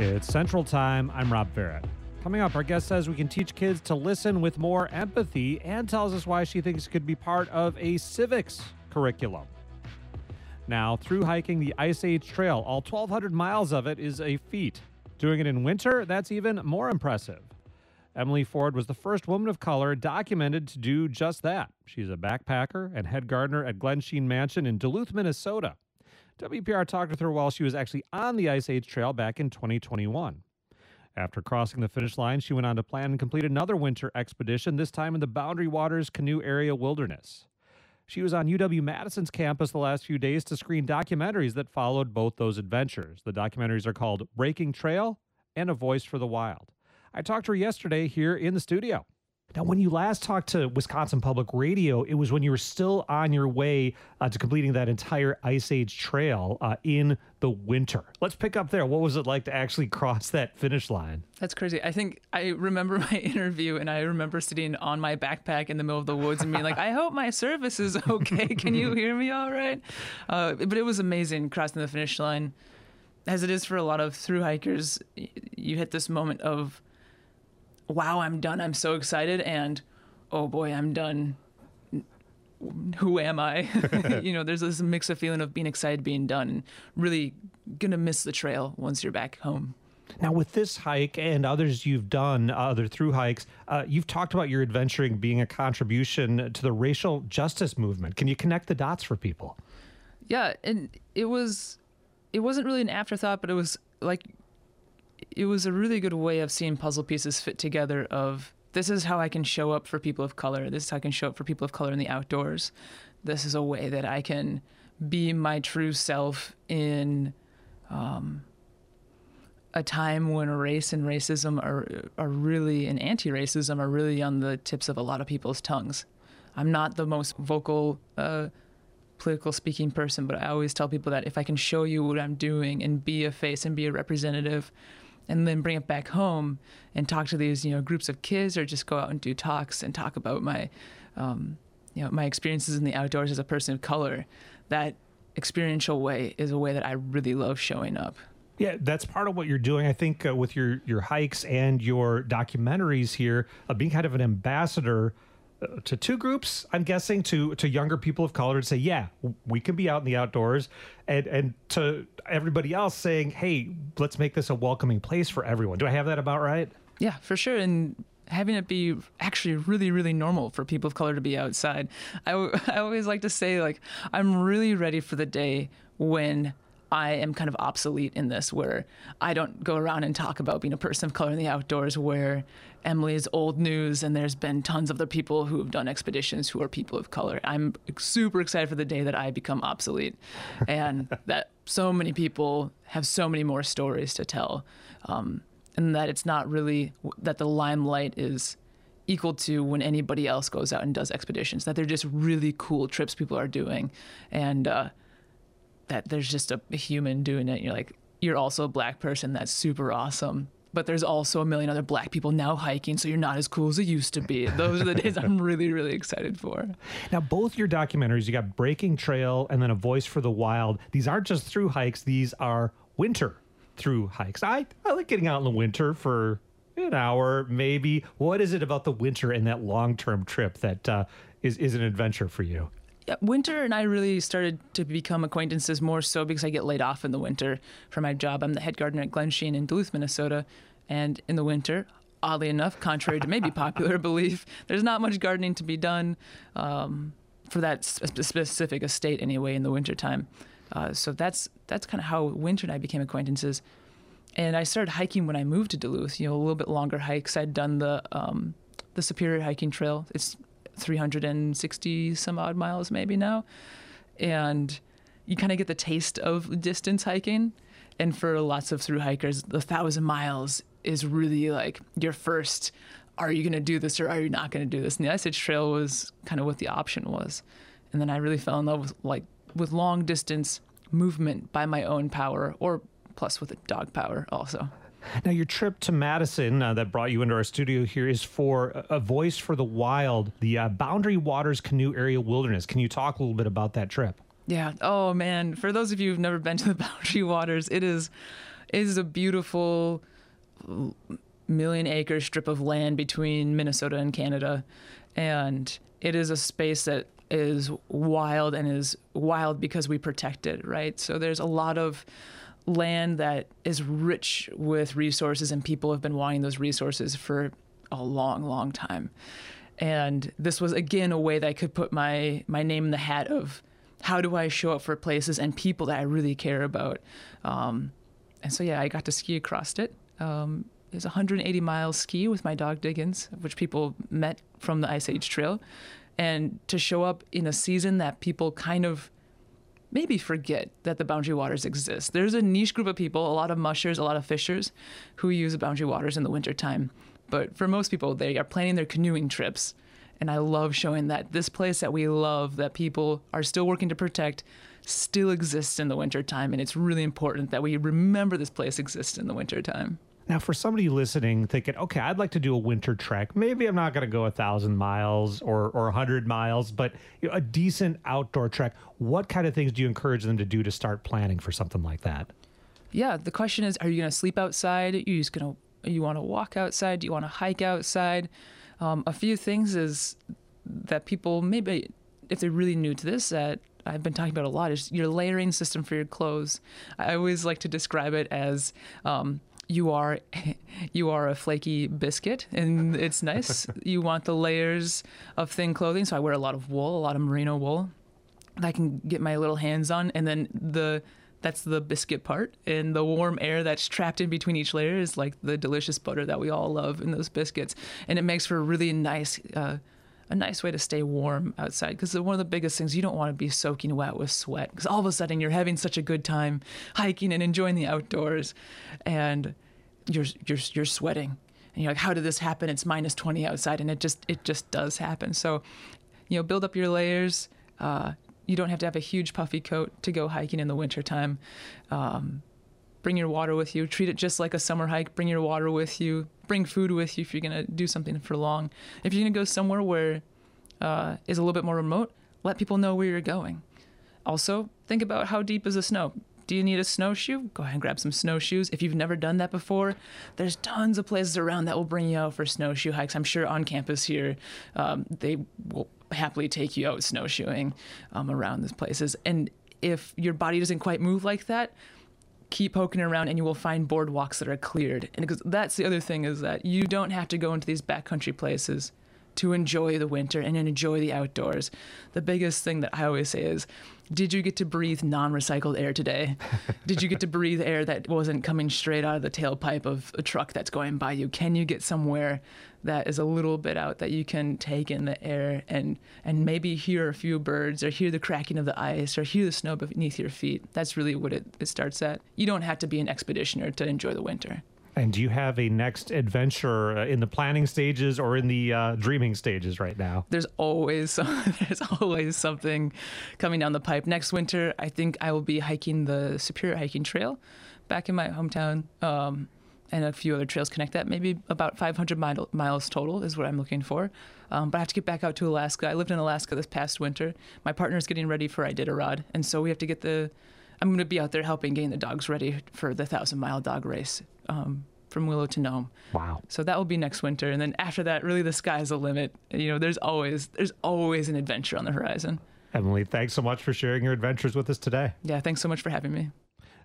It's Central Time. I'm Rob Ferrett. Coming up, our guest says we can teach kids to listen with more empathy and tells us why she thinks it could be part of a civics curriculum. Now, through hiking the Ice Age Trail, all 1,200 miles of it is a feat. Doing it in winter, that's even more impressive. Emily Ford was the first woman of color documented to do just that. She's a backpacker and head gardener at Glensheen Mansion in Duluth, Minnesota. WPR talked with her while she was actually on the Ice Age Trail back in 2021. After crossing the finish line, she went on to plan and complete another winter expedition, this time in the Boundary Waters Canoe Area Wilderness. She was on UW Madison's campus the last few days to screen documentaries that followed both those adventures. The documentaries are called Breaking Trail and A Voice for the Wild. I talked to her yesterday here in the studio. Now, when you last talked to Wisconsin Public Radio, it was when you were still on your way uh, to completing that entire Ice Age trail uh, in the winter. Let's pick up there. What was it like to actually cross that finish line? That's crazy. I think I remember my interview and I remember sitting on my backpack in the middle of the woods and being like, I hope my service is okay. Can you hear me all right? Uh, but it was amazing crossing the finish line. As it is for a lot of through hikers, you hit this moment of, wow, I'm done. I'm so excited. And oh boy, I'm done. Who am I? you know, there's this mix of feeling of being excited, being done, and really gonna miss the trail once you're back home. Now, with this hike and others you've done, uh, other through hikes, uh, you've talked about your adventuring being a contribution to the racial justice movement. Can you connect the dots for people? Yeah, and it was, it wasn't really an afterthought, but it was like it was a really good way of seeing puzzle pieces fit together of this is how I can show up for people of color. This is how I can show up for people of color in the outdoors. This is a way that I can be my true self in um, a time when race and racism are are really and anti-racism are really on the tips of a lot of people's tongues. I'm not the most vocal uh, political speaking person, but I always tell people that if I can show you what I'm doing and be a face and be a representative and then bring it back home and talk to these you know groups of kids or just go out and do talks and talk about my um, you know my experiences in the outdoors as a person of color that experiential way is a way that I really love showing up. Yeah, that's part of what you're doing. I think uh, with your your hikes and your documentaries here, uh, being kind of an ambassador to two groups i'm guessing to to younger people of color to say yeah we can be out in the outdoors. And and to everybody else saying hey let's make this a welcoming place for everyone. Do i have that about right? Yeah for sure. And having it be actually really really normal for people of color to be outside. I, I always like to say like i'm really ready for the day when I am kind of obsolete in this, where I don't go around and talk about being a person of color in the outdoors, where Emily is old news and there's been tons of other people who have done expeditions who are people of color. I'm super excited for the day that I become obsolete and that so many people have so many more stories to tell. Um, and that it's not really that the limelight is equal to when anybody else goes out and does expeditions, that they're just really cool trips people are doing. And, uh, that there's just a, human doing it. You're like, you're also a black person. That's super awesome. But there's also a million other black people now hiking, so you're not as cool as it used to be. Those are the days I'm really, really excited for. Now, both your documentaries, you got Breaking Trail and then A Voice for the Wild. These aren't just through hikes, these are winter through hikes. I, I like getting out in the winter for an hour, maybe. What is it about the winter and that long term trip that uh, is is an adventure for you? Winter and I really started to become acquaintances more so because I get laid off in the winter for my job. I'm the head gardener at Glensheen in Duluth, Minnesota. And in the winter, oddly enough, contrary to maybe popular belief, there's not much gardening to be done um, for that specific estate anyway in the wintertime. Uh, so that's that's kind of how winter and I became acquaintances. And I started hiking when I moved to Duluth. You know, a little bit longer hikes. I'd done the um, the Superior Hiking Trail. It's 360 some odd miles maybe now. And you kind of get the taste of distance hiking. And for lots of through hikers, the thousand miles is really like your first are you going to do this or are you not going to do this? And the Ice Age Trail was kind of what the option was. And then I really fell in love with like with long distance movement by my own power or plus with a dog power also. Now, your trip to Madison uh, that brought you into our studio here is for a voice for the wild, the uh, Boundary Waters Canoe Area Wilderness. Can you talk a little bit about that trip? Yeah. Oh man, for those of you who've never been to the Boundary Waters, it is It is a beautiful million acre strip of land between Minnesota and Canada. And it is a space that is wild and is wild because we protect it, right? So there's a lot of land that is rich with resources, and people have been wanting those resources for a long, long time. And this was again a way that I could put my my name in the hat of how do I show up for places and people that I really care about. Um, and so yeah, I got to ski across it. Um, it's a 180 miles ski with my dog Diggins, which people met from the Ice Age Trail, and to show up in a season that people kind of maybe forget that the boundary waters exist. There's a niche group of people, a lot of mushers, a lot of fishers, who use the boundary waters in the wintertime. But for most people, they are planning their canoeing trips. And I love showing that this place that we love, that people are still working to protect, still exists in the wintertime. And it's really important that we remember this place exists in the wintertime. Now, for somebody listening, thinking, okay, I'd like to do a winter trek. Maybe I'm not going to go a thousand miles or or a hundred miles, but you know, a decent outdoor trek. What kind of things do you encourage them to do to start planning for something like that? Yeah, the question is, are you going to sleep outside? Are you just going to you want to walk outside? Do you want to hike outside? Um, a few things is that people maybe, if they're really new to this, that I've been talking about a lot is your layering system for your clothes. I always like to describe it as um, you are you are a flaky biscuit and it's nice. You want the layers of thin clothing so i wear a lot of wool a lot of merino wool that i can get my little hands on. And then the that's the biscuit part. And the warm air that's trapped in between each layer is like the delicious butter that we all love in those biscuits. And it makes for a really nice uh, a nice way to stay warm outside because one of the biggest things you don't want to be soaking wet with sweat because all of a sudden you're having such a good time hiking and enjoying the outdoors and you're you're you're sweating. And you're like how did this happen? It's minus 20 outside and it just it just does happen. So you know build up your layers. Uh, you don't have to have a huge puffy coat to go hiking in the wintertime. Um, bring your water with you treat it just like a summer hike bring your water with you bring food with you if you're to do something for long if you're to go somewhere where uh, is a little bit more remote let people know where you're going also think about how deep is the snow do you need a snowshoe? Go ahead and grab some snowshoes. If you've never done that before, there's tons of places around that will bring you out for snowshoe hikes. I'm sure on campus here, um, they will happily take you out snowshoeing um, around these places. And if your body doesn't quite move like that, keep poking around and you will find boardwalks that are cleared. And because that's the other thing is that you don't have to go into these backcountry places to enjoy the winter and enjoy the outdoors. The biggest thing that I always say is, did you get to breathe non-recycled air today? did you get to breathe air that wasn't coming straight out of the tailpipe of a truck that's going by you? Can you get somewhere that is a little bit out that you can take in the air and and maybe hear a few birds or hear the cracking of the ice or hear the snow beneath your feet? That's really what it, it starts at. You don't have to be an expeditioner to enjoy the winter. And do you have a next adventure uh, in the planning stages or in the uh, dreaming stages right now? There's always there's always something coming down the pipe. Next winter, I think I will be hiking the Superior Hiking Trail back in my hometown. Um, and a few other trails connect that. Maybe about 500 mile, miles total is what I'm looking for. Um, but I have to get back out to Alaska. I lived in Alaska this past winter. My partner's getting ready for Iditarod, and so we have to get the I'm going to be out there helping getting the dogs ready for the thousand mile dog race um, from Willow to Nome. Wow! So that will be next winter, and then after that, really the sky's the limit. You know, there's always there's always an adventure on the horizon. Emily, thanks so much for sharing your adventures with us today. Yeah, thanks so much for having me.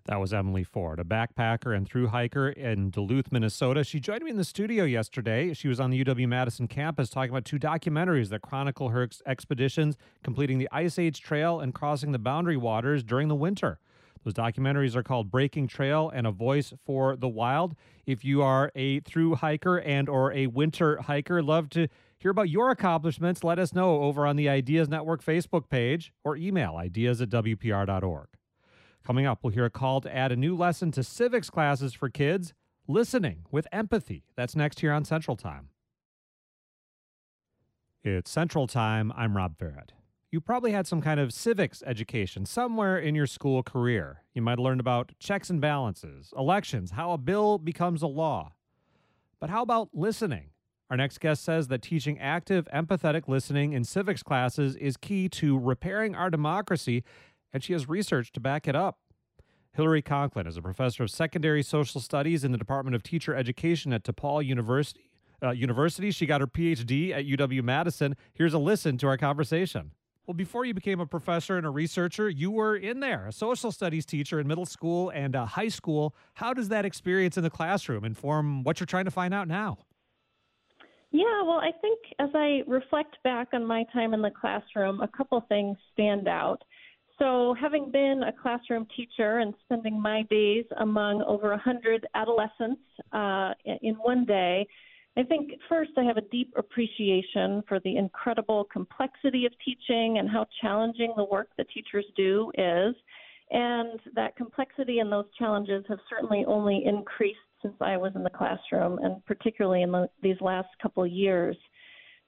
That was Emily Ford, a backpacker and through hiker in Duluth, Minnesota. She joined me in the studio yesterday. She was on the UW Madison campus talking about two documentaries that chronicle her expeditions, completing the Ice Age Trail and crossing the boundary waters during the winter. Those documentaries are called Breaking Trail and A Voice for the Wild. If you are a through hiker and or a winter hiker, love to hear about your accomplishments. Let us know over on the Ideas Network Facebook page or email ideas at WPR.org. Coming up, we'll hear a call to add a new lesson to civics classes for kids, listening with empathy. That's next here on Central Time. It's Central Time. I'm Rob Ferrett you probably had some kind of civics education somewhere in your school career. You might have learned about checks and balances, elections, how a bill becomes a law. But how about listening? Our next guest says that teaching active, empathetic listening in civics classes is key to repairing our democracy, and she has research to back it up. Hilary Conklin is a professor of secondary social studies in the Department of Teacher Education at DePaul University. Uh, University. She got her PhD at UW Madison. Here's a listen to our conversation. Well, before you became a professor and a researcher, you were in there, a social studies teacher in middle school and uh, high school. How does that experience in the classroom inform what you're trying to find out now? Yeah, well, I think as I reflect back on my time in the classroom, a couple things stand out. So, having been a classroom teacher and spending my days among over 100 adolescents uh, in one day, I think first I have a deep appreciation for the incredible complexity of teaching and how challenging the work that teachers do is. And that complexity and those challenges have certainly only increased since I was in the classroom, and particularly in the, these last couple years.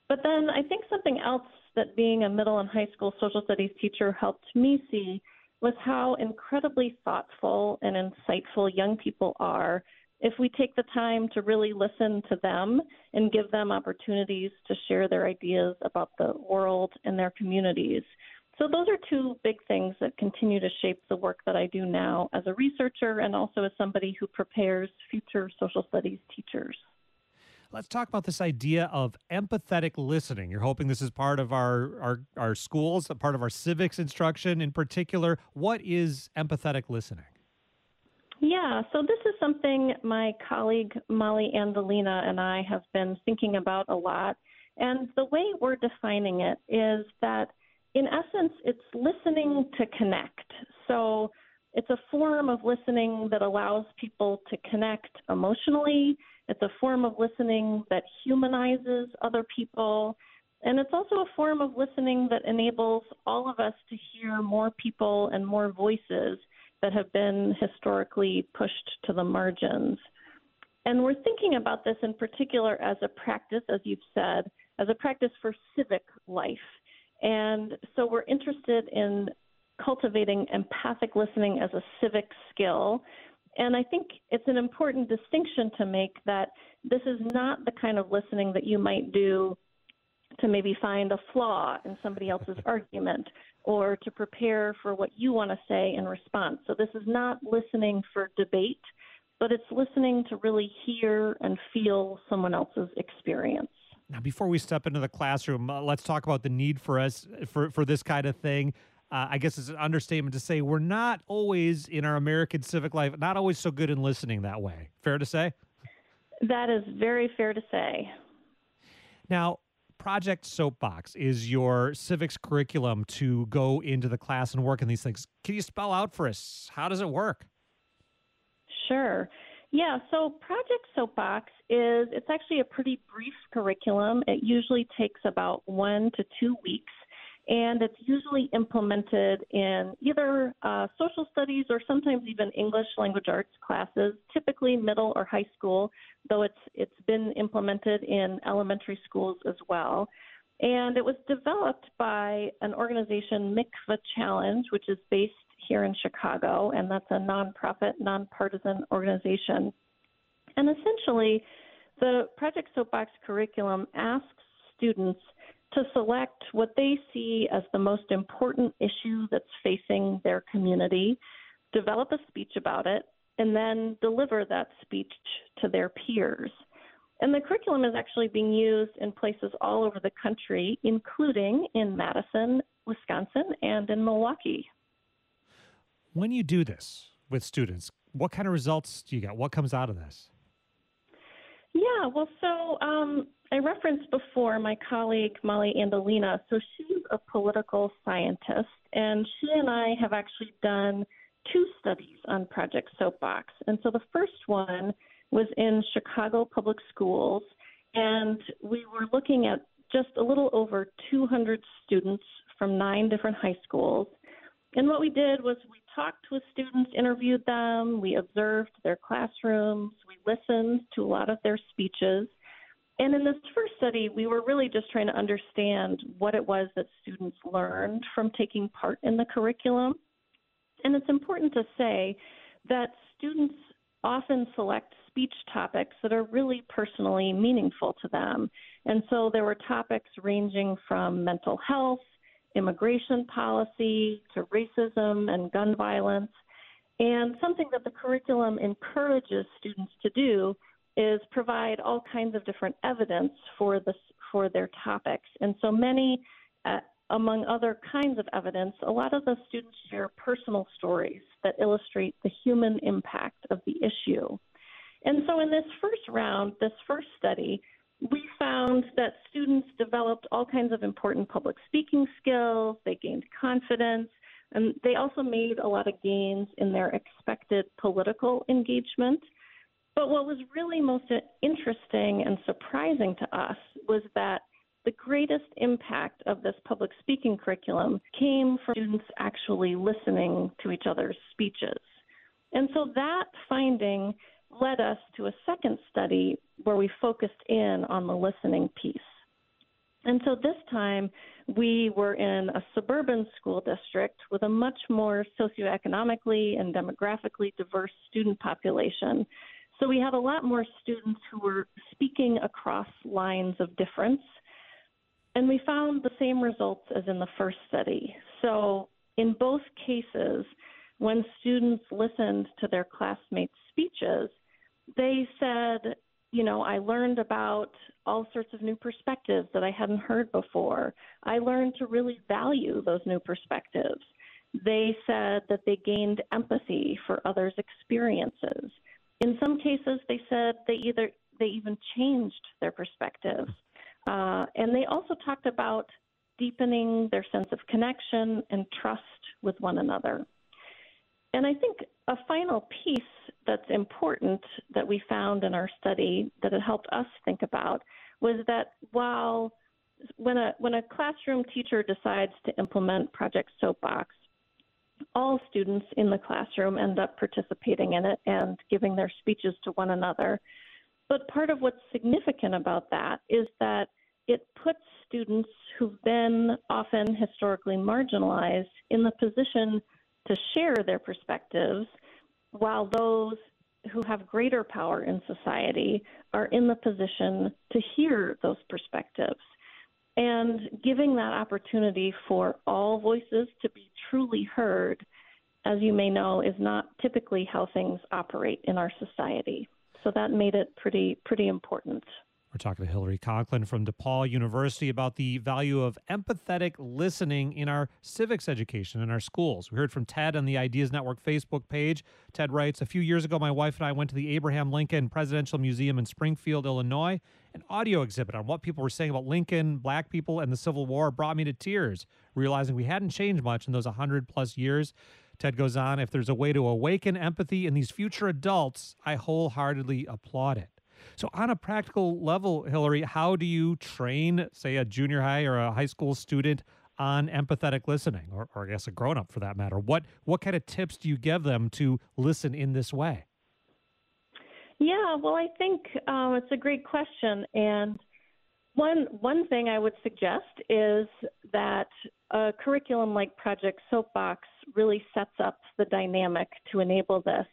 But then I think something else that being a middle and high school social studies teacher helped me see was how incredibly thoughtful and insightful young people are if we take the time to really listen to them and give them opportunities to share their ideas about the world and their communities. So, those are two big things that continue to shape the work that I do now as a researcher and also as somebody who prepares future social studies teachers. Let's talk about this idea of empathetic listening. You're hoping this is part of our, our, our schools, part of our civics instruction in particular. What is empathetic listening? Yeah, so this is something my colleague Molly Andolina and I have been thinking about a lot. And the way we're defining it is that, in essence, it's listening to connect. So it's a form of listening that allows people to connect emotionally. It's a form of listening that humanizes other people. And it's also a form of listening that enables all of us to hear more people and more voices that have been historically pushed to the margins. And we're thinking about this in particular as a practice, as you've said, as a practice for civic life. And so we're interested in cultivating empathic listening as a civic skill. And I think it's an important distinction to make that this is not the kind of listening that you might do to maybe find a flaw in somebody else's argument or to prepare for what you want to say in response. So this is not listening for debate, but it's listening to really hear and feel someone else's experience. Now, before we step into the classroom, uh, let's talk about the need for us for, for this kind of thing. Uh, I guess it's an understatement to say we're not always in our American civic life, not always so good in listening that way. Fair to say? That is very fair to say. Now, Project Soapbox is your civics curriculum to go into the class and work on these things. Can you spell out for us how does it work? Sure. Yeah, so Project Soapbox is it's actually a pretty brief curriculum. It usually takes about 1 to 2 weeks and it's usually implemented in either uh, social studies or sometimes even English language arts classes, typically middle or high school, though it's it's been implemented in elementary schools as well. And it was developed by an organization, Mikva Challenge, which is based here in Chicago, and that's a nonprofit, nonpartisan organization. And essentially, the Project Soapbox curriculum asks students to select what they see as the most important issue that's facing their community, develop a speech about it, and then deliver that speech to their peers. And the curriculum is actually being used in places all over the country, including in Madison, Wisconsin, and in Milwaukee. When you do this with students, what kind of results do you get? What comes out of this? Yeah, well, so um, I referenced before my colleague Molly Andolina. So she's a political scientist, and she and I have actually done two studies on Project Soapbox. And so the first one was in Chicago Public Schools, and we were looking at just a little over 200 students from nine different high schools. And what we did was we talked with students, interviewed them, we observed their classrooms, we listened to a lot of their speeches. And in this first study, we were really just trying to understand what it was that students learned from taking part in the curriculum. And it's important to say that students often select speech topics that are really personally meaningful to them. And so there were topics ranging from mental health, immigration policy, to racism and gun violence. And something that the curriculum encourages students to do is provide all kinds of different evidence for this for their topics. And so many, uh, among other kinds of evidence, a lot of the students share personal stories that illustrate the human impact of the issue. And so in this first round, this first study, we found that students developed all kinds of important public speaking skills, they gained confidence, and they also made a lot of gains in their expected political engagement. But what was really most interesting and surprising to us was that the greatest impact of this public speaking curriculum came from students actually listening to each other's speeches. And so that finding led us to a second study where we focused in on the listening piece. And so this time we were in a suburban school district with a much more socioeconomically and demographically diverse student population. So we had a lot more students who were speaking across lines of difference. And we found the same results as in the first study. So in both cases, when students listened to their classmates' speeches, they said, you know, I learned about all sorts of new perspectives that I hadn't heard before. I learned to really value those new perspectives. They said that they gained empathy for others' experiences. In some cases, they said they either they even changed their perspectives, uh, and they also talked about deepening their sense of connection and trust with one another. And I think a final piece that's important that we found in our study that it helped us think about was that while when a when a classroom teacher decides to implement Project Soapbox, all students in the classroom end up participating in it and giving their speeches to one another. But part of what's significant about that is that it puts students who've been often historically marginalized in the position to share their perspectives while those who have greater power in society are in the position to hear those perspectives. And giving that opportunity for all voices to be truly heard, as you may know, is not typically how things operate in our society. So that made it pretty pretty important. We're talking to Hilary Conklin from DePaul University about the value of empathetic listening in our civics education in our schools. We heard from Ted on the Ideas Network Facebook page. Ted writes A few years ago, my wife and I went to the Abraham Lincoln Presidential Museum in Springfield, Illinois. An audio exhibit on what people were saying about Lincoln, black people, and the Civil War brought me to tears, realizing we hadn't changed much in those 100 plus years. Ted goes on If there's a way to awaken empathy in these future adults, I wholeheartedly applaud it. So, on a practical level, Hilary, how do you train, say, a junior high or a high school student on empathetic listening, or, or I guess a grown up for that matter? What what kind of tips do you give them to listen in this way? Yeah, well, I think um, it's a great question, and one one thing I would suggest is that a curriculum like Project Soapbox really sets up the dynamic to enable this.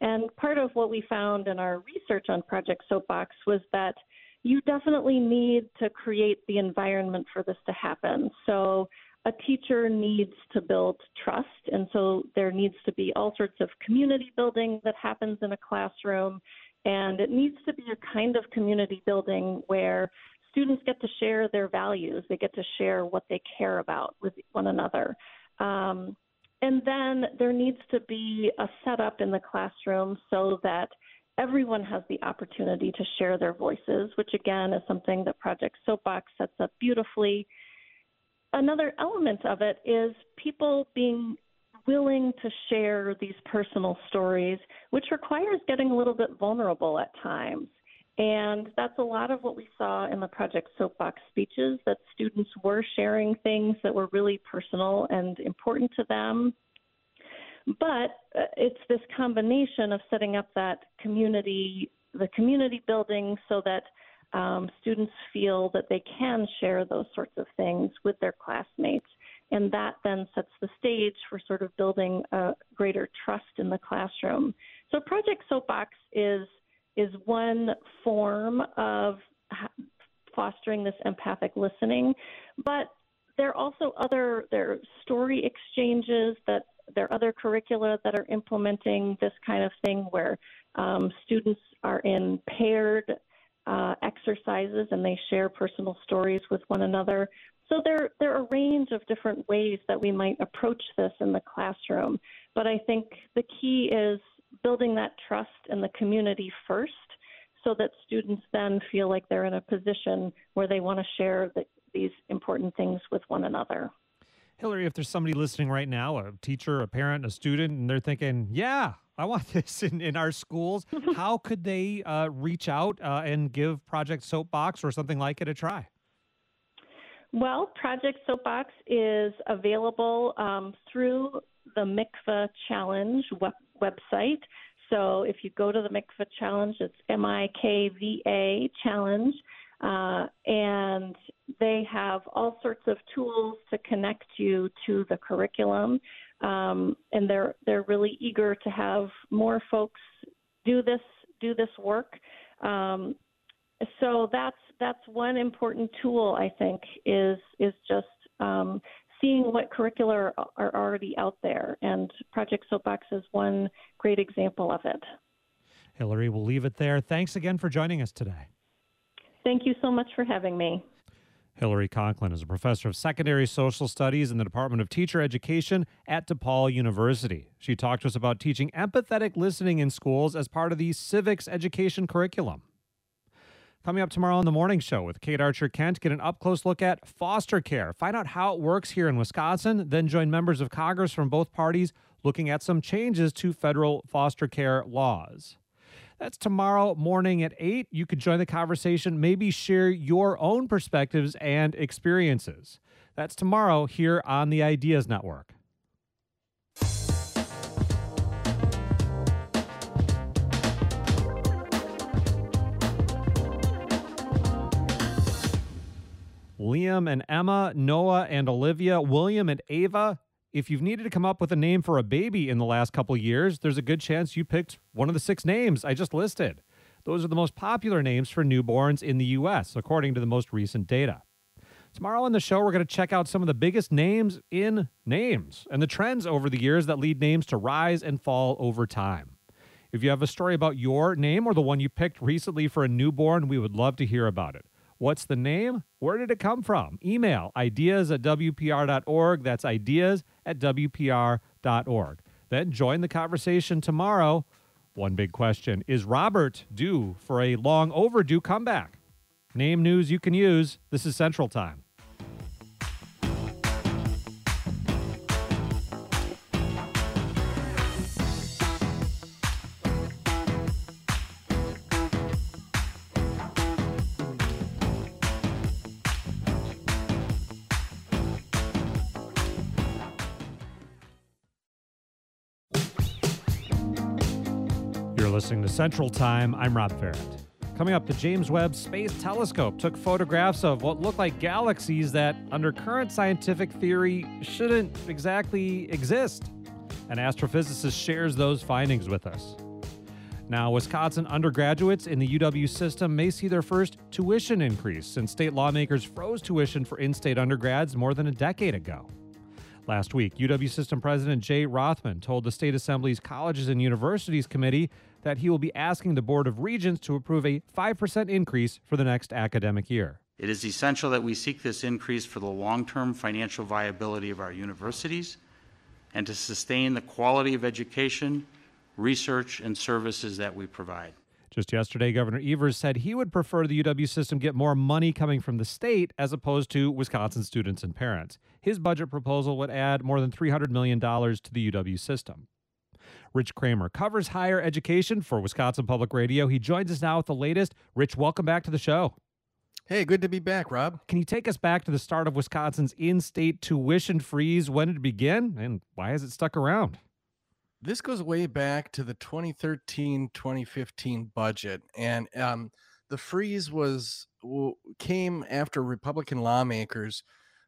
And part of what we found in our research on Project Soapbox was that you definitely need to create the environment for this to happen. So a teacher needs to build trust, and so there needs to be all sorts of community building that happens in a classroom. And it needs to be a kind of community building where students get to share their values, they get to share what they care about with one another. Um, and then there needs to be a setup in the classroom so that everyone has the opportunity to share their voices, which again is something that Project Soapbox sets up beautifully. Another element of it is people being willing to share these personal stories, which requires getting a little bit vulnerable at times. And that's a lot of what we saw in the Project Soapbox speeches that students were sharing things that were really personal and important to them. But uh, it's this combination of setting up that community, the community building, so that um, students feel that they can share those sorts of things with their classmates. And that then sets the stage for sort of building a greater trust in the classroom. So Project Soapbox is is one form of fostering this empathic listening, but there are also other there are story exchanges that there are other curricula that are implementing this kind of thing where um, students are in paired uh, exercises and they share personal stories with one another. So there, there are a range of different ways that we might approach this in the classroom. But I think the key is building that trust in the community first so that students then feel like they're in a position where they want to share the, these important things with one another. Hilary, if there's somebody listening right now, a teacher, a parent, a student, and they're thinking, yeah, I want this in, in our schools, how could they uh, reach out uh, and give Project Soapbox or something like it a try? Well, Project Soapbox is available um, through the Mikva Challenge web- website. So if you go to the Mikva Challenge, it's M I K V A Challenge, uh, and they have all sorts of tools to connect you to the curriculum. Um, and they're they're really eager to have more folks do this do this work. Um, so that's that's one important tool I think is is just um, seeing what curricula are, are already out there, and Project Soapbox is one great example of it. Hilary, we'll leave it there. Thanks again for joining us today. Thank you so much for having me. Hilary Conklin is a professor of secondary social studies in the Department of Teacher Education at DePaul University. She talked to us about teaching empathetic listening in schools as part of the civics education curriculum. Coming up tomorrow on the morning show with Kate Archer Kent, get an up close look at foster care. Find out how it works here in Wisconsin, then join members of Congress from both parties looking at some changes to federal foster care laws. That's tomorrow morning at 8. You could join the conversation, maybe share your own perspectives and experiences. That's tomorrow here on the Ideas Network. Liam and Emma, Noah and Olivia, William and Ava. If you've needed to come up with a name for a baby in the last couple years, there's a good chance you picked one of the six names I just listed. Those are the most popular names for newborns in the U.S., according to the most recent data. Tomorrow on the show, we're going to check out some of the biggest names in names and the trends over the years that lead names to rise and fall over time. If you have a story about your name or the one you picked recently for a newborn, we would love to hear about it. What's the name? Where did it come from? Email ideas at WPR.org. That's ideas at WPR.org. Then join the conversation tomorrow. One big question Is Robert due for a long overdue comeback? Name news you can use. This is Central Time. Central Time. I'm Rob Ferrett. Coming up, the James Webb Space Telescope took photographs of what look like galaxies that, under current scientific theory, shouldn't exactly exist. An astrophysicist shares those findings with us. Now, Wisconsin undergraduates in the UW system may see their first tuition increase since state lawmakers froze tuition for in state undergrads more than a decade ago. Last week, UW System President Jay Rothman told the State Assembly's Colleges and Universities Committee that he will be asking the Board of Regents to approve a 5% increase for the next academic year. It is essential that we seek this increase for the long term financial viability of our universities and to sustain the quality of education, research, and services that we provide. Just yesterday, Governor Evers said he would prefer the UW system get more money coming from the state as opposed to Wisconsin students and parents. His budget proposal would add more than $300 million to the UW system. Rich Kremer covers higher education for Wisconsin Public Radio. He joins us now with the latest. Rich, welcome back to the show. Hey, good to be back, Rob. Can you take us back to the start of Wisconsin's in state tuition freeze? When did it begin and why has it stuck around? This goes way back to the 2013 2015 budget. And um, the freeze was came after Republican lawmakers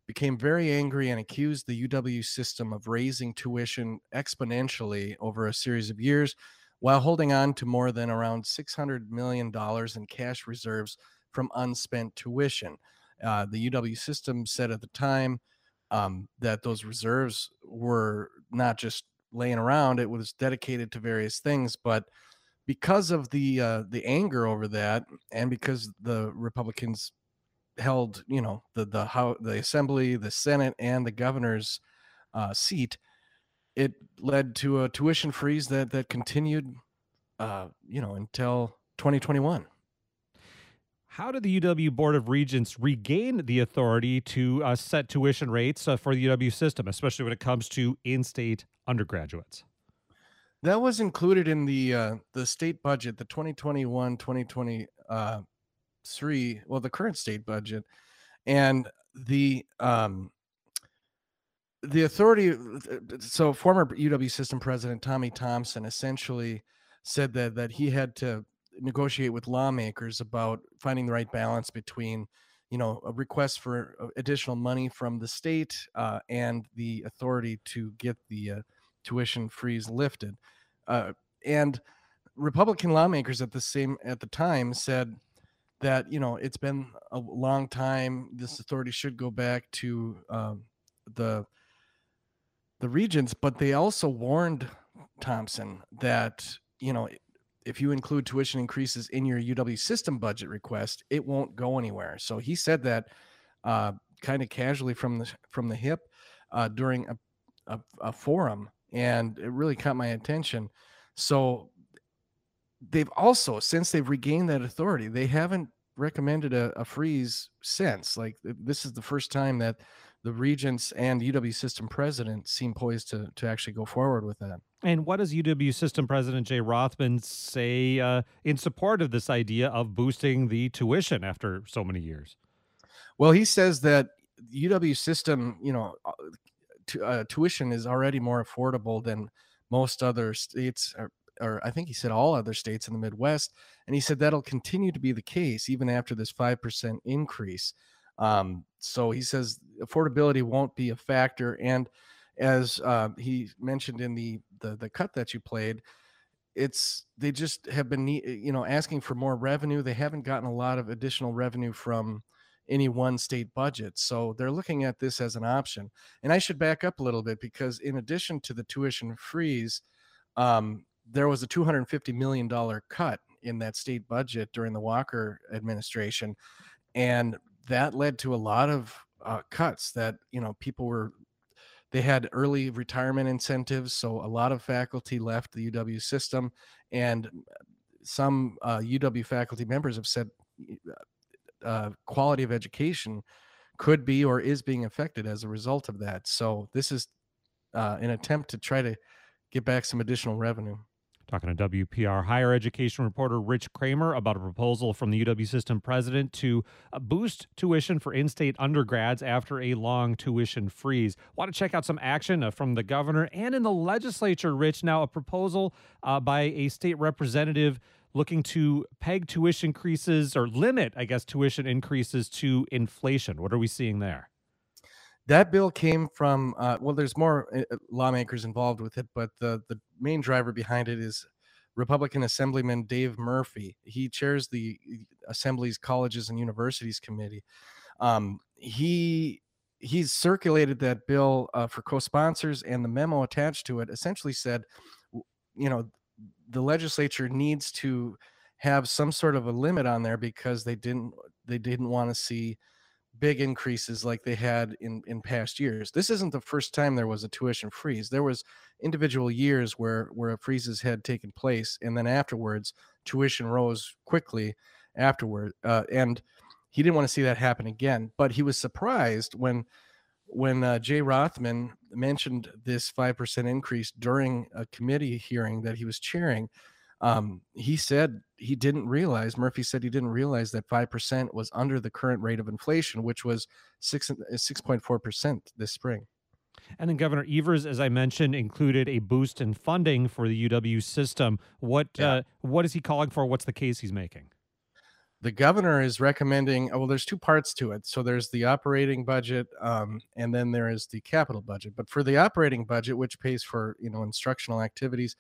became very angry and accused the UW system of raising tuition exponentially over a series of years while holding on to more than around $600 million in cash reserves from unspent tuition. Uh, the UW system said at the time um, that those reserves were not just laying around; it was dedicated to various things. But because of the uh, the anger over that, and because the Republicans held, you know, the the how the Assembly, the Senate, and the governor's uh, seat, it led to a tuition freeze that that continued, uh, you know, until 2021. How did the UW Board of Regents regain the authority to uh, set tuition rates uh, for the UW system, especially when it comes to in-state undergraduates? That was included in the uh, the state budget, the 2021 2023, uh, well, the current state budget, and the um, the authority. So, former UW system president Tommy Thompson essentially said that that he had to negotiate with lawmakers about finding the right balance between you know a request for uh, additional money from the state uh, and the authority to get the uh, tuition freeze lifted uh, and republican lawmakers at the same at the time said that you know it's been a long time this authority should go back to um, the the regents but they also warned thompson that you know if you include tuition increases in your UW system budget request, it won't go anywhere. So he said that uh, kind of casually from the from the hip uh, during a, a, a forum, and it really caught my attention. So they've also since they've regained that authority, they haven't recommended a, a freeze since. Like this is the first time that the regents and UW system president seem poised to to actually go forward with that. And what does UW system president Jay Rothman say uh, in support of this idea of boosting the tuition after so many years? Well, he says that UW system, you know, uh, t- uh, tuition is already more affordable than most other states, or, I think he said all other states in the Midwest. And he said that'll continue to be the case even after this 5% increase. Um, so he says affordability won't be a factor. And as uh, he mentioned in the, the the cut that you played, it's they just have been you know asking for more revenue. They haven't gotten a lot of additional revenue from any one state budget. So they're looking at this as an option. And I should back up a little bit because in addition to the tuition freeze, um, there was a $250 million cut in that state budget during the Walker administration. And that led to a lot of uh, cuts that you know people were they had early retirement incentives so a lot of faculty left the uw system and some uh, uw faculty members have said uh, quality of education could be or is being affected as a result of that so this is uh, an attempt to try to get back some additional revenue Talking to WPR higher education reporter Rich Kremer about a proposal from the UW system president to uh, boost tuition for in state undergrads after a long tuition freeze. Want to check out some action uh, from the governor and in the legislature, Rich? Now, a proposal uh, by a state representative looking to peg tuition increases or limit, I guess, tuition increases to inflation. What are we seeing there? That bill came from uh, well, there's more uh, uh, lawmakers involved with it, but the the main driver behind it is Republican Assemblyman Dave Murphy. He chairs the Assembly's Colleges and Universities Committee. Um, he he's circulated that bill uh, for co-sponsors, and the memo attached to it essentially said, you know, the legislature needs to have some sort of a limit on there because they didn't they didn't want to see big increases like they had in in past years. This isn't the first time there was a tuition freeze. There was individual years where where freezes had taken place, and then afterwards tuition rose quickly afterward. Uh, and he didn't want to see that happen again. But he was surprised when when uh, Jay Rothman mentioned this five percent increase during a committee hearing that he was chairing um, he said he didn't realize murphy said he didn't realize that 5% was under the current rate of inflation which was 6 6.4% this spring. And then governor evers as i mentioned included a boost in funding for the uw system. What yeah. uh, what is he calling for? What's the case he's making? The governor is recommending well there's two parts to it. So there's the operating budget um, and then there is the capital budget. But for the operating budget which pays for you know instructional activities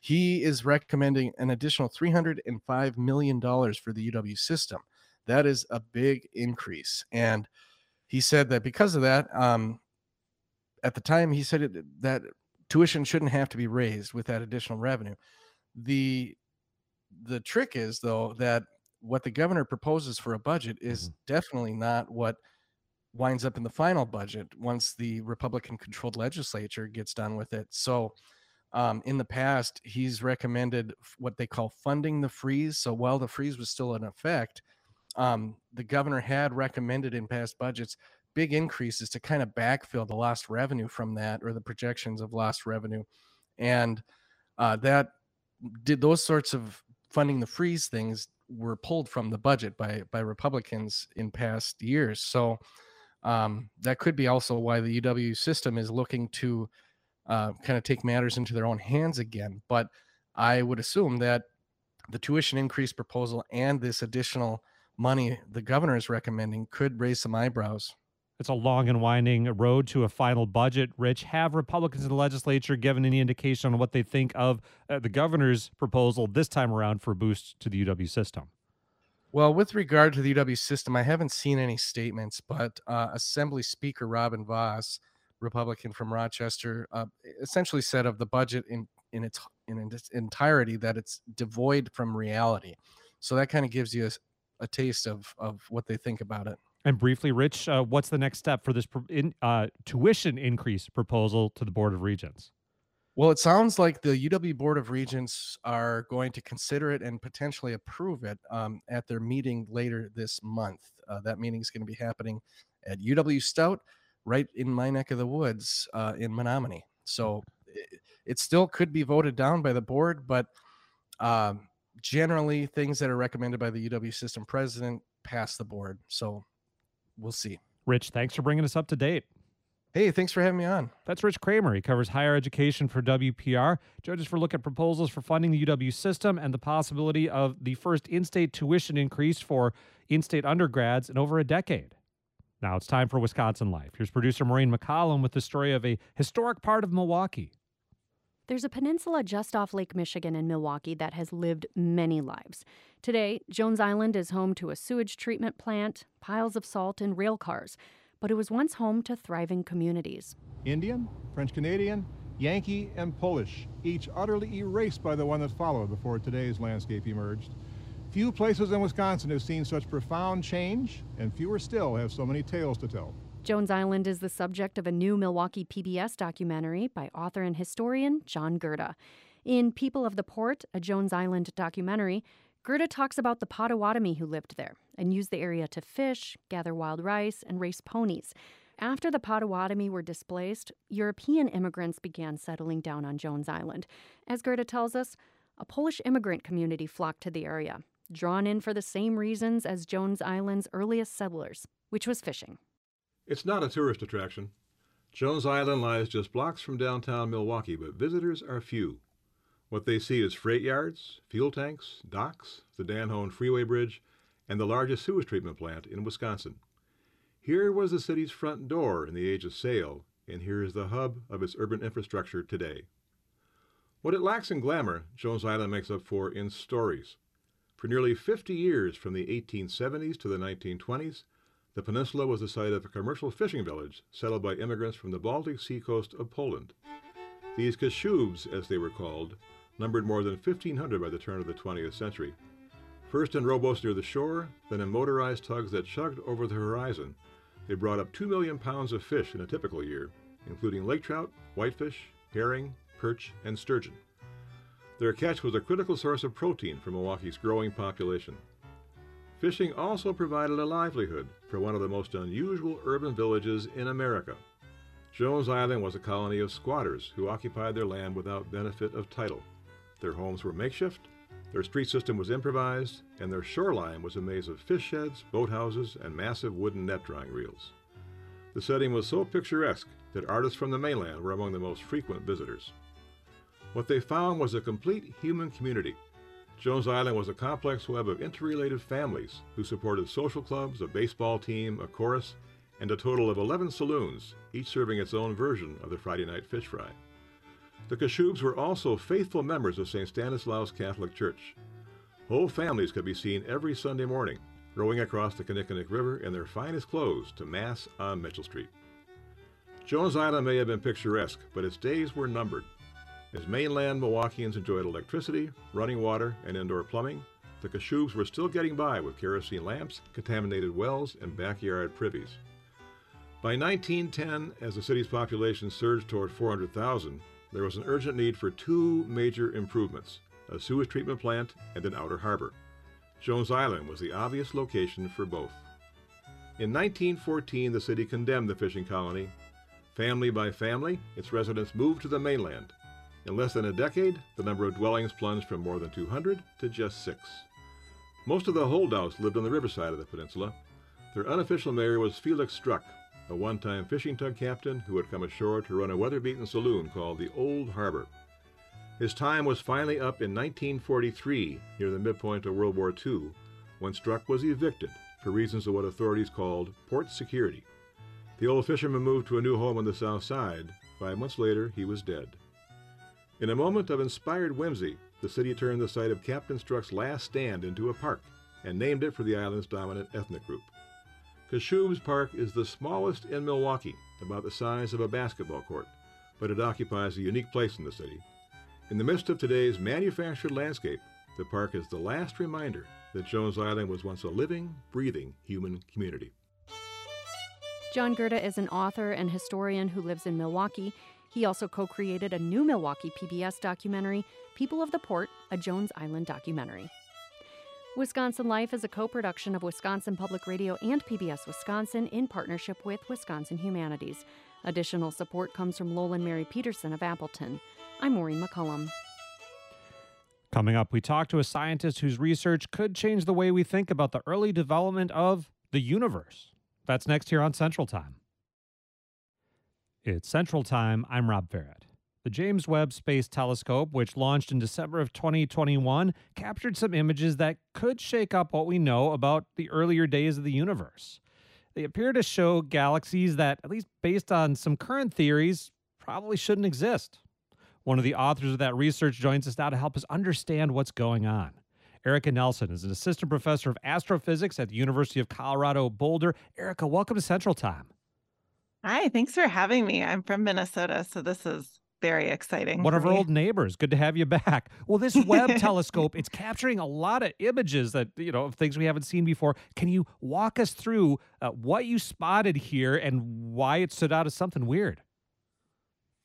he is recommending an additional $305 million for the UW system. That is a big increase. And he said that because of that, um, at the time he said it, that tuition shouldn't have to be raised with that additional revenue. The the trick is though that what the governor proposes for a budget is Mhm. definitely not what winds up in the final budget once the Republican controlled legislature gets done with it. So um, in the past, he's recommended what they call funding the freeze. So while the freeze was still in effect, um, the governor had recommended in past budgets big increases to kind of backfill the lost revenue from that or the projections of lost revenue. And uh, that did those sorts of funding the freeze things were pulled from the budget by by Republicans in past years. So um, that could be also why the UW system is looking to uh, kind of take matters into their own hands again. But I would assume that the tuition increase proposal and this additional money the governor is recommending could raise some eyebrows. It's a long and winding road to a final budget. Rich, have Republicans in the legislature given any indication on what they think of uh, the governor's proposal this time around for a boost to the UW system? Well, with regard to the UW system, I haven't seen any statements, but uh, Assembly Speaker Robin Vos, Republican from Rochester, uh, essentially said of the budget in in its in its entirety that it's devoid from reality. So that kind of gives you a, a taste of of what they think about it. And briefly, Rich, uh, what's the next step for this pro- in, uh, tuition increase proposal to the Board of Regents? Well, it sounds like the UW Board of Regents are going to consider it and potentially approve it um, at their meeting later this month. Uh, that meeting is going to be happening at UW Stout, right in my neck of the woods uh, in Menomonie. So it, it still could be voted down by the board, but um, generally, things that are recommended by the UW system president pass the board. So we'll see. Rich, thanks for bringing us up to date. Hey, thanks for having me on. That's Rich Kremer. He covers higher education for WPR. Judges for look at proposals for funding the UW system and the possibility of the first in state tuition increase for in state undergrads in over a decade. Now it's time for Wisconsin Life. Here's producer Maureen McCollum with the story of a historic part of Milwaukee. There's a peninsula just off Lake Michigan in Milwaukee that has lived many lives. Today, Jones Island is home to a sewage treatment plant, piles of salt, and rail cars, but it was once home to thriving communities. Indian, French Canadian, Yankee, and Polish, each utterly erased by the one that followed before today's landscape emerged. Few places in Wisconsin have seen such profound change, and fewer still have so many tales to tell. Jones Island is the subject of a new Milwaukee PBS documentary by author and historian John Gurda. In People of the Port, a Jones Island documentary, Gurda talks about the Potawatomi who lived there and used the area to fish, gather wild rice, and race ponies. After the Potawatomi were displaced, European immigrants began settling down on Jones Island. As Gurda tells us, a Polish immigrant community flocked to the area, drawn in for the same reasons as Jones Island's earliest settlers, which was fishing. It's not a tourist attraction. Jones Island lies just blocks from downtown Milwaukee, but visitors are few. What they see is freight yards, fuel tanks, docks, the Dan Hoan Freeway Bridge, and the largest sewage treatment plant in Wisconsin. Here was the city's front door in the age of sail, and here is the hub of its urban infrastructure today. What it lacks in glamour, Jones Island makes up for in stories. For nearly 50 years, from the 1870s to the 1920s, the peninsula was the site of a commercial fishing village settled by immigrants from the Baltic Sea coast of Poland. These Kashubs, as they were called, numbered more than 1,500 by the turn of the 20th century. First in rowboats near the shore, then in motorized tugs that chugged over the horizon, they brought up 2 million pounds of fish in a typical year, including lake trout, whitefish, herring, perch, and sturgeon. Their catch was a critical source of protein for Milwaukee's growing population. Fishing also provided a livelihood for one of the most unusual urban villages in America. Jones Island was a colony of squatters who occupied their land without benefit of title. Their homes were makeshift, their street system was improvised, and their shoreline was a maze of fish sheds, boathouses, and massive wooden net drawing reels. The setting was so picturesque that artists from the mainland were among the most frequent visitors. What they found was a complete human community. Jones Island was a complex web of interrelated families who supported social clubs, a baseball team, a chorus, and a total of 11 saloons, each serving its own version of the Friday night fish fry. The Kashubs were also faithful members of St. Stanislaus Catholic Church. Whole families could be seen every Sunday morning, rowing across the Kinnickinnick River in their finest clothes to Mass on Mitchell Street. Jones Island may have been picturesque, but its days were numbered. As mainland Milwaukeeans enjoyed electricity, running water, and indoor plumbing, the Kashubians were still getting by with kerosene lamps, contaminated wells, and backyard privies. By 1910, as the city's population surged toward 400,000, there was an urgent need for two major improvements a sewage treatment plant and an outer harbor. Jones Island was the obvious location for both. In 1914, the city condemned the fishing colony. Family by family, its residents moved to the mainland. In less than a decade, the number of dwellings plunged from more than 200 to just six. Most of the holdouts lived on the riverside of the peninsula. Their unofficial mayor was Felix Struck, a one time fishing tug captain who had come ashore to run a weather beaten saloon called the Old Harbor. His time was finally up in 1943, near the midpoint of World War II, when Struck was evicted for reasons of what authorities called port security. The old fisherman moved to a new home on the south side. Five months later, he was dead. In a moment of inspired whimsy, the city turned the site of Captain Struck's last stand into a park and named it for the island's dominant ethnic group. Kashubians Park is the smallest in Milwaukee, about the size of a basketball court, but it occupies a unique place in the city in the midst of today's manufactured landscape, the park is the last reminder that Jones Island was once a living, breathing human community. John Gurda is an author and historian who lives in Milwaukee. He also co created a new Milwaukee PBS documentary, People of the Port, a Jones Island documentary. Wisconsin Life is a co production of Wisconsin Public Radio and PBS Wisconsin in partnership with Wisconsin Humanities. Additional support comes from Lolan Mary Peterson of Appleton. I'm Maureen McCollum. Coming up, we talk to a scientist whose research could change the way we think about the early development of the universe. That's next here on Central Time. It's Central Time. I'm Rob Ferrett. The James Webb Space Telescope, which launched in December of 2021, captured some images that could shake up what we know about the earlier days of the universe. They appear to show galaxies that, at least based on some current theories, probably shouldn't exist. One of the authors of that research joins us now to help us understand what's going on. Erica Nelson is an assistant professor of astrophysics at the University of Colorado Boulder. Erica, welcome to Central Time. Hi, thanks for having me. I'm from Minnesota, so this is very exciting. One of our old neighbors. Good to have you back. Well, this Webb telescope, it's capturing a lot of images that, you know, of things we haven't seen before. Can you walk us through uh, what you spotted here and why it stood out as something weird?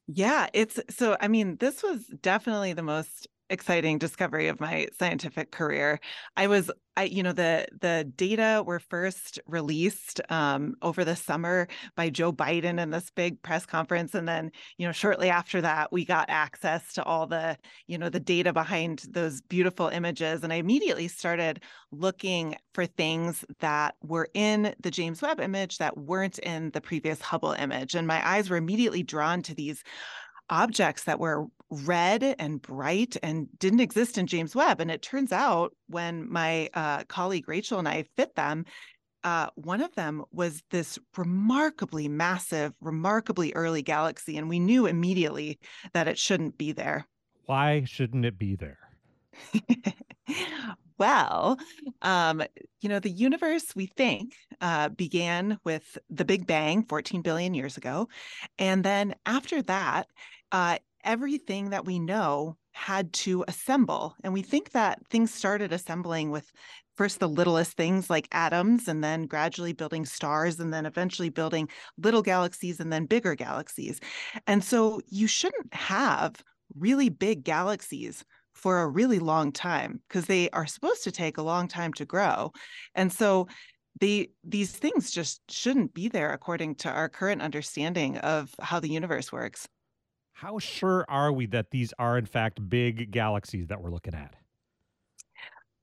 Yeah, it's so I mean, this was definitely the most exciting discovery of my scientific career. I was I you know the the data were first released um, over the summer by Joe Biden in this big press conference and then you know shortly after that we got access to all the you know the data behind those beautiful images and I immediately started looking for things that were in the James Webb image that weren't in the previous Hubble image and my eyes were immediately drawn to these objects that were red and bright and didn't exist in James Webb. And it turns out when my uh, colleague Rachel and I fit them, uh, one of them was this remarkably massive, remarkably early galaxy. And we knew immediately that it shouldn't be there. Why shouldn't it be there? well, um, you know, the universe, we think, uh, began with the Big Bang 14 billion years ago. And then after that, uh, everything that we know had to assemble. And we think that things started assembling with first the littlest things like atoms, and then gradually building stars, and then eventually building little galaxies and then bigger galaxies. And so you shouldn't have really big galaxies for a really long time because they are supposed to take a long time to grow. And so they these things just shouldn't be there according to our current understanding of how the universe works. How sure are we that these are in fact big galaxies that we're looking at?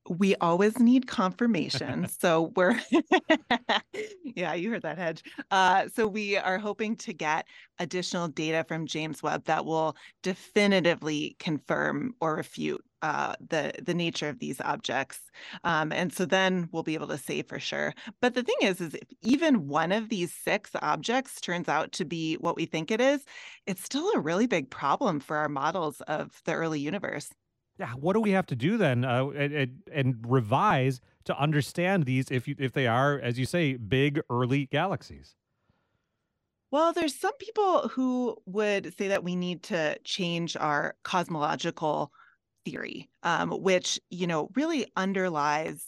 We always need confirmation. so we're, yeah, you heard that, Hedge. Uh, so we are hoping to get additional data from James Webb that will definitively confirm or refute uh, the the nature of these objects, um, and so then we'll be able to say for sure. But the thing is, is if even one of these six objects turns out to be what we think it is, it's still a really big problem for our models of the early universe yeah, what do we have to do then uh, and, and revise to understand these if you, if they are, as you say, big early galaxies? Well, there's some people who would say that we need to change our cosmological theory, um, which, you know, really underlies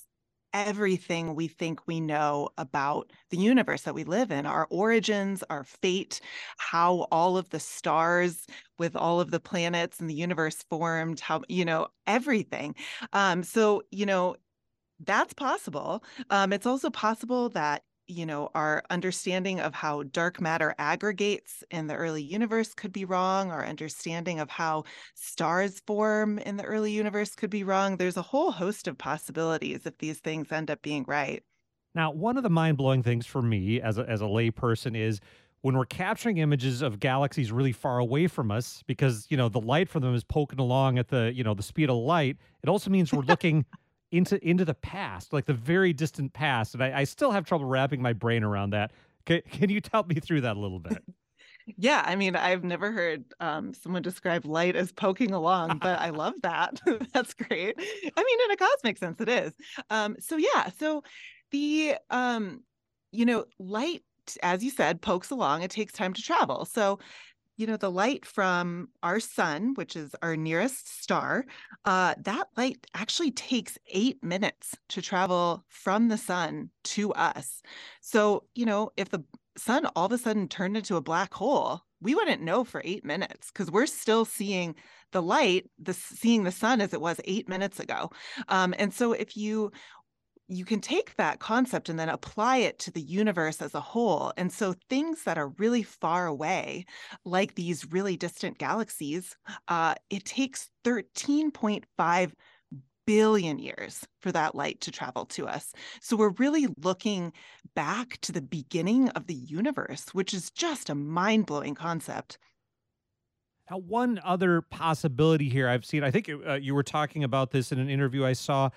everything we think we know about the universe that we live in our origins, our fate, how all of the stars with all of the planets and the universe formed, how, you know, everything. Um, so, you know, that's possible. Um, it's also possible that you know, our understanding of how dark matter aggregates in the early universe could be wrong. Our understanding of how stars form in the early universe could be wrong. There's a whole host of possibilities if these things end up being right. Now, one of the mind blowing things for me as a, as a layperson is when we're capturing images of galaxies really far away from us, because, you know, the light from them is poking along at the, you know, the speed of light, it also means we're looking into into the past, like the very distant past. And I, I still have trouble wrapping my brain around that. Can, can you help me through that a little bit? Yeah, I mean, I've never heard um, someone describe light as poking along, but I love that. That's great. I mean, in a cosmic sense, it is. Um, so yeah, so the um, you know, light, as you said, pokes along. It takes time to travel. So you know, the light from our sun, which is our nearest star, uh, that light actually takes eight minutes to travel from the sun to us. So, you know, if the sun all of a sudden turned into a black hole, we wouldn't know for eight minutes because we're still seeing the light, the seeing the sun as it was eight minutes ago. Um, and so, if you you can take that concept and then apply it to the universe as a whole. And so things that are really far away, like these really distant galaxies, uh, it takes 13.5 billion years for that light to travel to us. So we're really looking back to the beginning of the universe, which is just a mind blowing concept. Now, one other possibility here I've seen, I think uh, you were talking about this in an interview I saw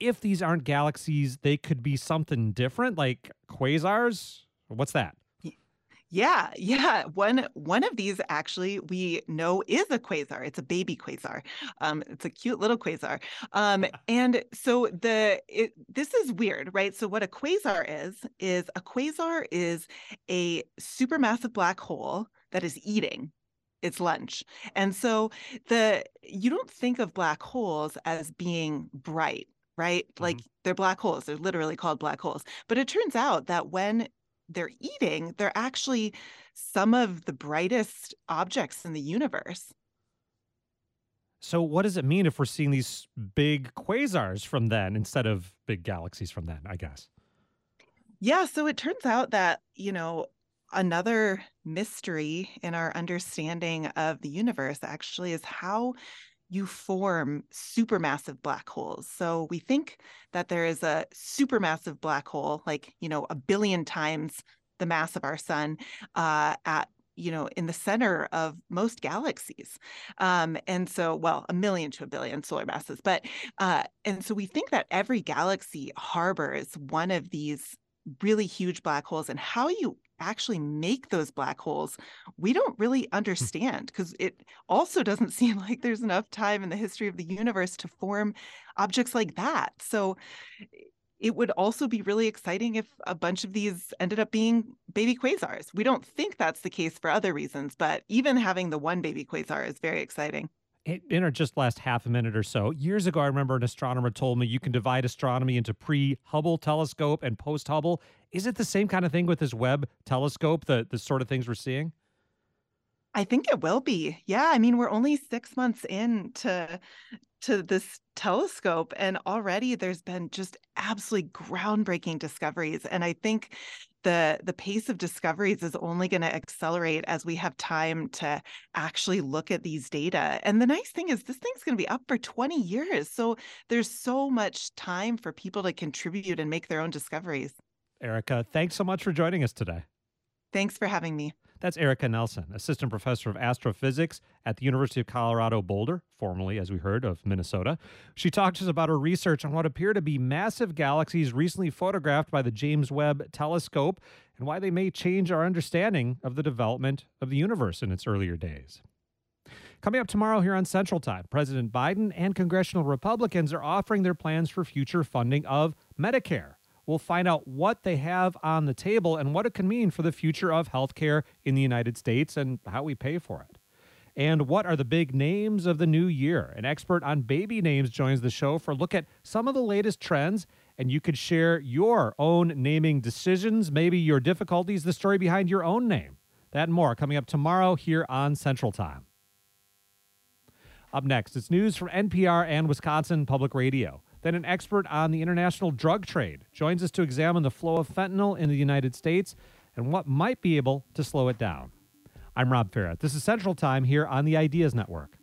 if these aren't galaxies, they could be something different, like quasars. What's that? Yeah, yeah. One one of these actually we know is a quasar. It's a baby quasar. Um, it's a cute little quasar. Um, and so the it, this is weird, right? So what a quasar is is a quasar is a supermassive black hole that is eating its lunch. And so the you don't think of black holes as being bright right? Mm-hmm. Like they're black holes. They're literally called black holes. But it turns out that when they're eating, they're actually some of the brightest objects in the universe. So, what does it mean if we're seeing these big quasars from then instead of big galaxies from then, I guess? Yeah. So, it turns out that, you know, another mystery in our understanding of the universe actually is how you form supermassive black holes. So we think that there is a supermassive black hole, like, you know, a billion times the mass of our sun uh, at you know in the center of most galaxies. Um, and so well a million to a billion solar masses. But uh, and so we think that every galaxy harbors one of these really huge black holes. And how you actually make those black holes, we don't really hmm. understand because it also doesn't seem like there's enough time in the history of the universe to form objects like that. So it would also be really exciting if a bunch of these ended up being baby quasars. We don't think that's the case for other reasons, but even having the one baby quasar is very exciting Eh, in our just last half a minute or so, years ago, I remember an astronomer told me you can divide astronomy into pre Hubble telescope and post Hubble. Is it the same kind of thing with this Webb telescope, the, the sort of things we're seeing? I think it will be. Yeah, I mean, we're only 6 months in to to this telescope and already there's been just absolutely groundbreaking discoveries and I think the the pace of discoveries is only going to accelerate as we have time to actually look at these data and the nice thing is this thing's going to be up for 20 years so there's so much time for people to contribute and make their own discoveries. Erica thanks so much for joining us today. Thanks for having me that's Erica Nelson, assistant professor of astrophysics at the University of Colorado Boulder, formerly, as we heard, of Minnesota. She talked to us about her research on what appear to be massive galaxies recently photographed by the James Webb Telescope and why they may change our understanding of the development of the universe in its earlier days. Coming up tomorrow here on Central Time, President Biden and congressional Republicans are offering their plans for future funding of Medicare. We'll find out what they have on the table and what it can mean for the future of healthcare in the United States and how we pay for it. And what are the big names of the new year? An expert on baby names joins the show for a look at some of the latest trends. And you could share your own naming decisions, maybe your difficulties, the story behind your own name. That and more coming up tomorrow here on Central Time. Up next, it's news from NPR and Wisconsin Public Radio. Then, an expert on the international drug trade joins us to examine the flow of fentanyl in the United States and what might be able to slow it down. I'm Rob Ferrett. This is Central Time here on the Ideas Network.